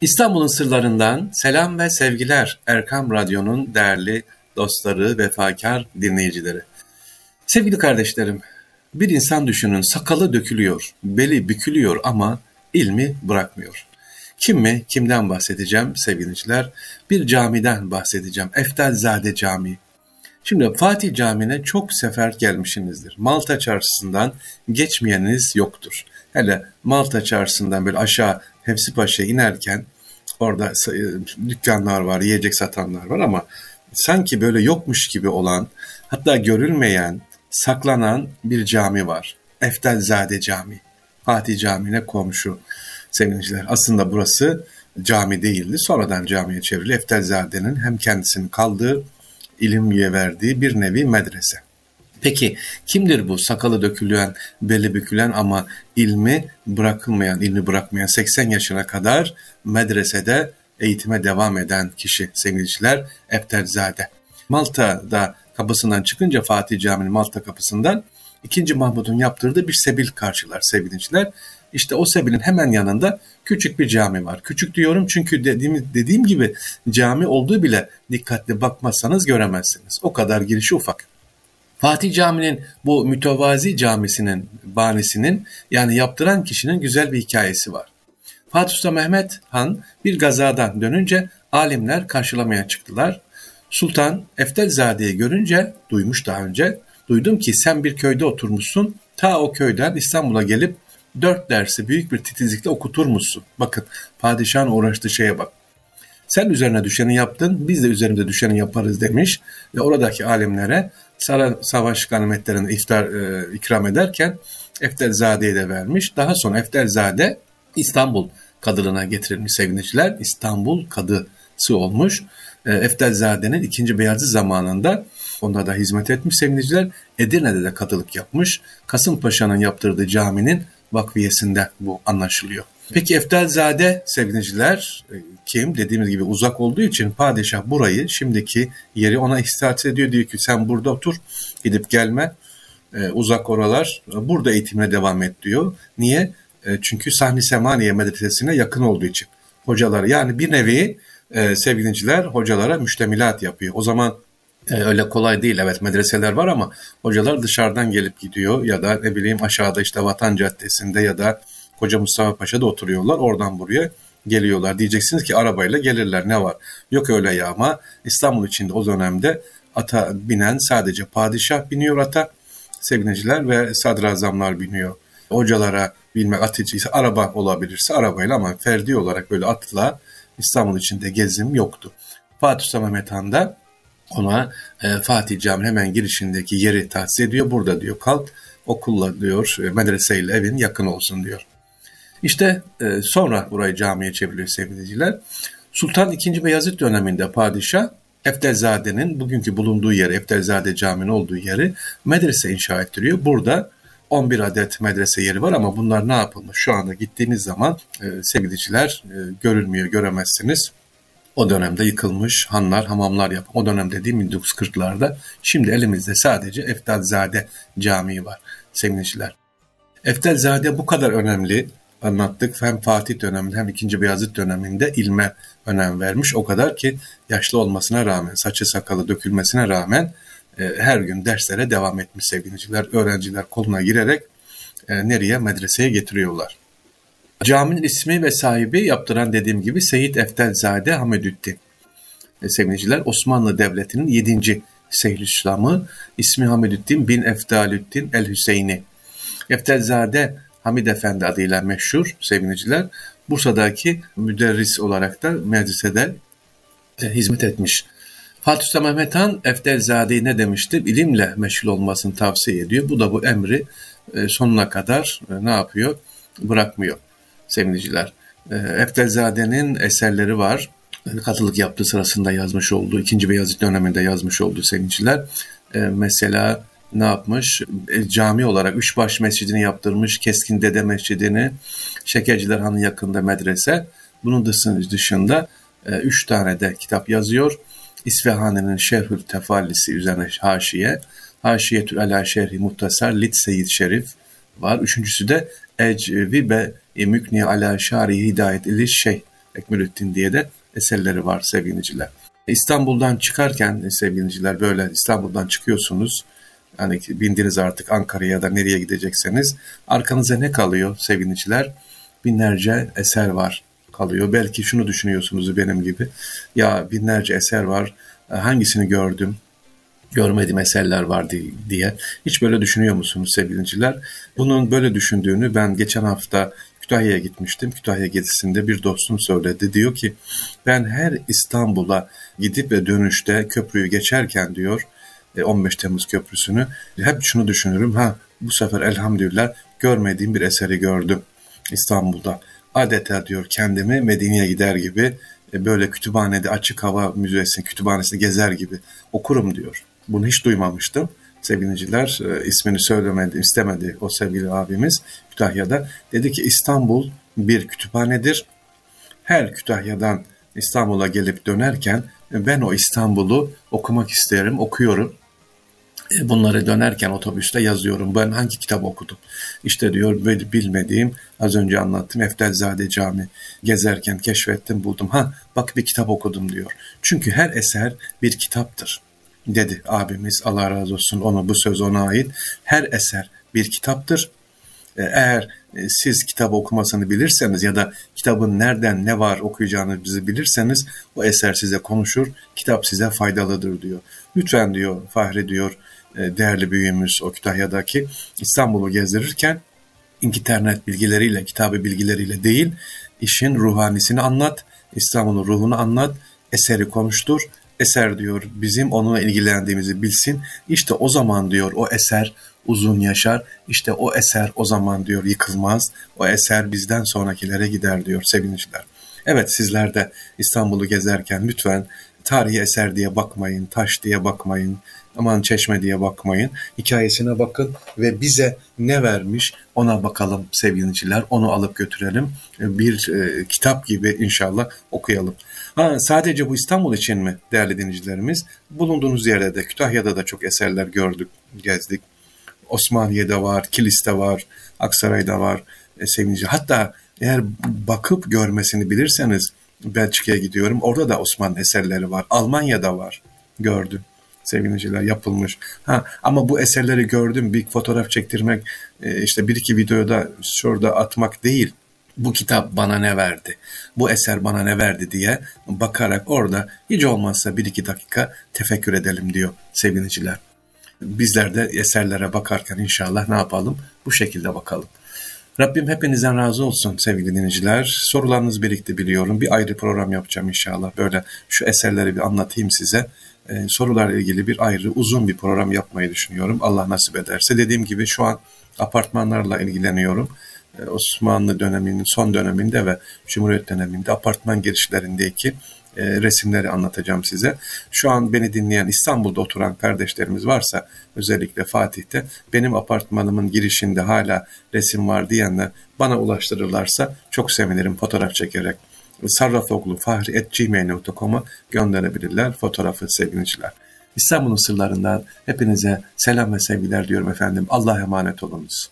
İstanbul'un sırlarından selam ve sevgiler Erkam Radyo'nun değerli dostları, vefakar dinleyicileri. Sevgili kardeşlerim, bir insan düşünün sakalı dökülüyor, beli bükülüyor ama ilmi bırakmıyor. Kim mi? Kimden bahsedeceğim sevgiliciler? Bir camiden bahsedeceğim. Eftalzade Camii. Şimdi Fatih Camii'ne çok sefer gelmişsinizdir. Malta çarşısından geçmeyeniniz yoktur. Hele Malta çarşısından böyle aşağı Hepsi Paşa'ya inerken orada dükkanlar var, yiyecek satanlar var ama sanki böyle yokmuş gibi olan, hatta görülmeyen, saklanan bir cami var. Eftelzade Camii. Fatih Camii'ne komşu sevgiliciler. Aslında burası cami değildi. Sonradan camiye çevrildi. Eftelzade'nin hem kendisinin kaldığı, ilimliye verdiği bir nevi medrese. Peki kimdir bu sakalı dökülen, beli bükülen ama ilmi bırakılmayan, ilmi bırakmayan 80 yaşına kadar medresede eğitime devam eden kişi sevgiliciler Efterzade. Malta'da kapısından çıkınca Fatih Camii'nin Malta kapısından 2. Mahmud'un yaptırdığı bir sebil karşılar sevgiliciler. İşte o sebilin hemen yanında küçük bir cami var. Küçük diyorum çünkü dediğim, dediğim gibi cami olduğu bile dikkatli bakmazsanız göremezsiniz. O kadar girişi ufak. Fatih Camii'nin bu mütevazi camisinin banisinin yani yaptıran kişinin güzel bir hikayesi var. Fatih Sultan Mehmet Han bir gazadan dönünce alimler karşılamaya çıktılar. Sultan Eftelzade'yi görünce duymuş daha önce duydum ki sen bir köyde oturmuşsun ta o köyden İstanbul'a gelip dört dersi büyük bir titizlikle okuturmuşsun. Bakın padişahın uğraştığı şeye bak. Sen üzerine düşeni yaptın, biz de üzerimize düşeni yaparız demiş ve oradaki alimlere savaş ganimetlerini iftar e, ikram ederken Eftelzade'ye de vermiş. Daha sonra Eftelzade İstanbul kadılığına getirilmiş sevgiliciler. İstanbul kadısı olmuş. E, Eftelzade'nin ikinci Beyazı zamanında onda da hizmet etmiş sevgiliciler. Edirne'de de kadılık yapmış. Kasımpaşa'nın yaptırdığı caminin vakfiyesinde bu anlaşılıyor. Peki Eftelzade sevgiliciler e, kim? Dediğimiz gibi uzak olduğu için padişah burayı şimdiki yeri ona istihat ediyor. Diyor ki sen burada otur gidip gelme e, uzak oralar burada eğitimine devam et diyor. Niye? E, çünkü Sahni Semaniye medresesine yakın olduğu için. Hocalar yani bir nevi e, sevgiliciler hocalara müştemilat yapıyor. O zaman e, öyle kolay değil. Evet medreseler var ama hocalar dışarıdan gelip gidiyor ya da ne bileyim aşağıda işte Vatan Caddesi'nde ya da Koca Mustafa Paşa'da oturuyorlar. Oradan buraya geliyorlar. Diyeceksiniz ki arabayla gelirler ne var? Yok öyle ya ama İstanbul içinde o dönemde ata binen sadece padişah biniyor ata sevgiliciler ve sadrazamlar biniyor. Hocalara bilmek atıcıysa araba olabilirse arabayla ama ferdi olarak böyle atla İstanbul içinde gezim yoktu. Fatih Sultan Mehmet Han da ona e, Fatih Camii hemen girişindeki yeri tahsis ediyor. Burada diyor kalk okulla diyor e, medreseyle evin yakın olsun diyor. İşte e, sonra burayı camiye çeviriyor sevgiliciler. Sultan II. Beyazıt döneminde padişah Eftelzade'nin bugünkü bulunduğu yeri, Eftelzade Camii'nin olduğu yeri medrese inşa ettiriyor. Burada 11 adet medrese yeri var ama bunlar ne yapılmış? Şu anda gittiğiniz zaman e, sevgiliciler e, görülmüyor, göremezsiniz. O dönemde yıkılmış hanlar, hamamlar yapan, o dönem dediğim 1940'larda. Şimdi elimizde sadece Eftelzade Camii var sevgiliciler. Eftelzade bu kadar önemli, anlattık. Hem Fatih döneminde hem 2. Beyazıt döneminde ilme önem vermiş. O kadar ki yaşlı olmasına rağmen, saçı sakalı dökülmesine rağmen e, her gün derslere devam etmiş sevgiliciler. Öğrenciler koluna girerek e, nereye? Medreseye getiriyorlar. Caminin ismi ve sahibi yaptıran dediğim gibi Seyit Eftelzade Hamedüddin. E, sevgiliciler Osmanlı Devleti'nin 7. Seyyid-i ismi Hamedüddin bin Eftalüddin el-Hüseyni. Eftelzade Hamid Efendi adıyla meşhur sevgiliciler. Bursa'daki müderris olarak da medresede e, hizmet etmiş. Fatih Sultan Mehmet Han Eftelzade'yi ne demişti? İlimle meşgul olmasını tavsiye ediyor. Bu da bu emri e, sonuna kadar e, ne yapıyor? Bırakmıyor sevgiliciler. E, Eftelzade'nin eserleri var. Katılık yaptığı sırasında yazmış olduğu, 2. Beyazıt döneminde yazmış olduğu sevgiliciler. Mesela ne yapmış? E, cami olarak Üçbaş Mescidini yaptırmış, Keskin Dede Mescidini, Şekerciler Hanı yakında medrese. Bunun dışında e, üç tane de kitap yazıyor. İsfahani'nin Şerhül Tefallisi üzerine haşiye, Haşiyetül Ala Şerhi Muhtasar Lit Seyyid Şerif var. Üçüncüsü de Ecvibe Mükni Ala Şari Hidayet İli Şeyh Ekmülüddin diye de eserleri var sevgiliciler. İstanbul'dan çıkarken sevgiliciler böyle İstanbul'dan çıkıyorsunuz. Hani bindiniz artık Ankara'ya da nereye gidecekseniz arkanıza ne kalıyor sevgiliciler? Binlerce eser var kalıyor. Belki şunu düşünüyorsunuz benim gibi. Ya binlerce eser var. Hangisini gördüm? görmediğim eserler var diye. Hiç böyle düşünüyor musunuz sevgiliciler? Bunun böyle düşündüğünü ben geçen hafta Kütahya'ya gitmiştim. Kütahya gezisinde bir dostum söyledi. Diyor ki ben her İstanbul'a gidip ve dönüşte köprüyü geçerken diyor 15 e, Temmuz Köprüsü'nü hep şunu düşünürüm. Ha bu sefer elhamdülillah görmediğim bir eseri gördüm İstanbul'da. Adeta diyor kendimi Medine'ye gider gibi e, böyle kütüphanede açık hava müzesi kütüphanesini gezer gibi okurum diyor. Bunu hiç duymamıştım. Sevgiliciler e, ismini söylemedi, istemedi o sevgili abimiz Kütahya'da. Dedi ki İstanbul bir kütüphanedir. Her Kütahya'dan İstanbul'a gelip dönerken ben o İstanbul'u okumak isterim, okuyorum. Bunları dönerken otobüste yazıyorum. Ben hangi kitap okudum? İşte diyor bilmediğim az önce anlattım Eftelzade Cami gezerken keşfettim buldum. Ha bak bir kitap okudum diyor. Çünkü her eser bir kitaptır dedi abimiz Allah razı olsun onu bu söz ona ait. Her eser bir kitaptır. E, eğer e, siz kitap okumasını bilirseniz ya da kitabın nereden ne var okuyacağınızı bilirseniz o eser size konuşur, kitap size faydalıdır diyor. Lütfen diyor Fahri diyor değerli büyüğümüz o Kütahya'daki İstanbul'u gezdirirken internet bilgileriyle, kitabı bilgileriyle değil, işin ruhanisini anlat, İstanbul'un ruhunu anlat, eseri konuştur, eser diyor bizim onunla ilgilendiğimizi bilsin. İşte o zaman diyor o eser uzun yaşar. İşte o eser o zaman diyor yıkılmaz. O eser bizden sonrakilere gider diyor sevinçler. Evet sizler de İstanbul'u gezerken lütfen tarihi eser diye bakmayın, taş diye bakmayın, aman çeşme diye bakmayın. Hikayesine bakın ve bize ne vermiş ona bakalım sevgiliciler. Onu alıp götürelim. Bir e, kitap gibi inşallah okuyalım. Ha, sadece bu İstanbul için mi değerli dinleyicilerimiz? Bulunduğunuz yerde de Kütahya'da da çok eserler gördük, gezdik. Osmaniye'de var, Kilis'te var, Aksaray'da var e, sevgili. Hatta eğer bakıp görmesini bilirseniz Belçika'ya gidiyorum. Orada da Osmanlı eserleri var. Almanya'da var. Gördüm sevgiliciler yapılmış. Ha, ama bu eserleri gördüm. Bir fotoğraf çektirmek, e, işte bir iki videoda şurada atmak değil bu kitap bana ne verdi, bu eser bana ne verdi diye bakarak orada hiç olmazsa bir iki dakika tefekkür edelim diyor sevgiliciler. Bizler de eserlere bakarken inşallah ne yapalım? Bu şekilde bakalım. Rabbim hepinizden razı olsun sevgili dinleyiciler. Sorularınız birikti biliyorum. Bir ayrı program yapacağım inşallah. Böyle şu eserleri bir anlatayım size. Ee, sorularla ilgili bir ayrı uzun bir program yapmayı düşünüyorum. Allah nasip ederse. Dediğim gibi şu an apartmanlarla ilgileniyorum. Ee, Osmanlı döneminin son döneminde ve Cumhuriyet döneminde apartman girişlerindeki e, resimleri anlatacağım size. Şu an beni dinleyen İstanbul'da oturan kardeşlerimiz varsa özellikle Fatih'te benim apartmanımın girişinde hala resim var diyenler bana ulaştırırlarsa çok sevinirim fotoğraf çekerek. Sarrafoglu gönderebilirler fotoğrafı sevgiliciler. İstanbul'un sırlarından hepinize selam ve sevgiler diyorum efendim. Allah'a emanet olunuz.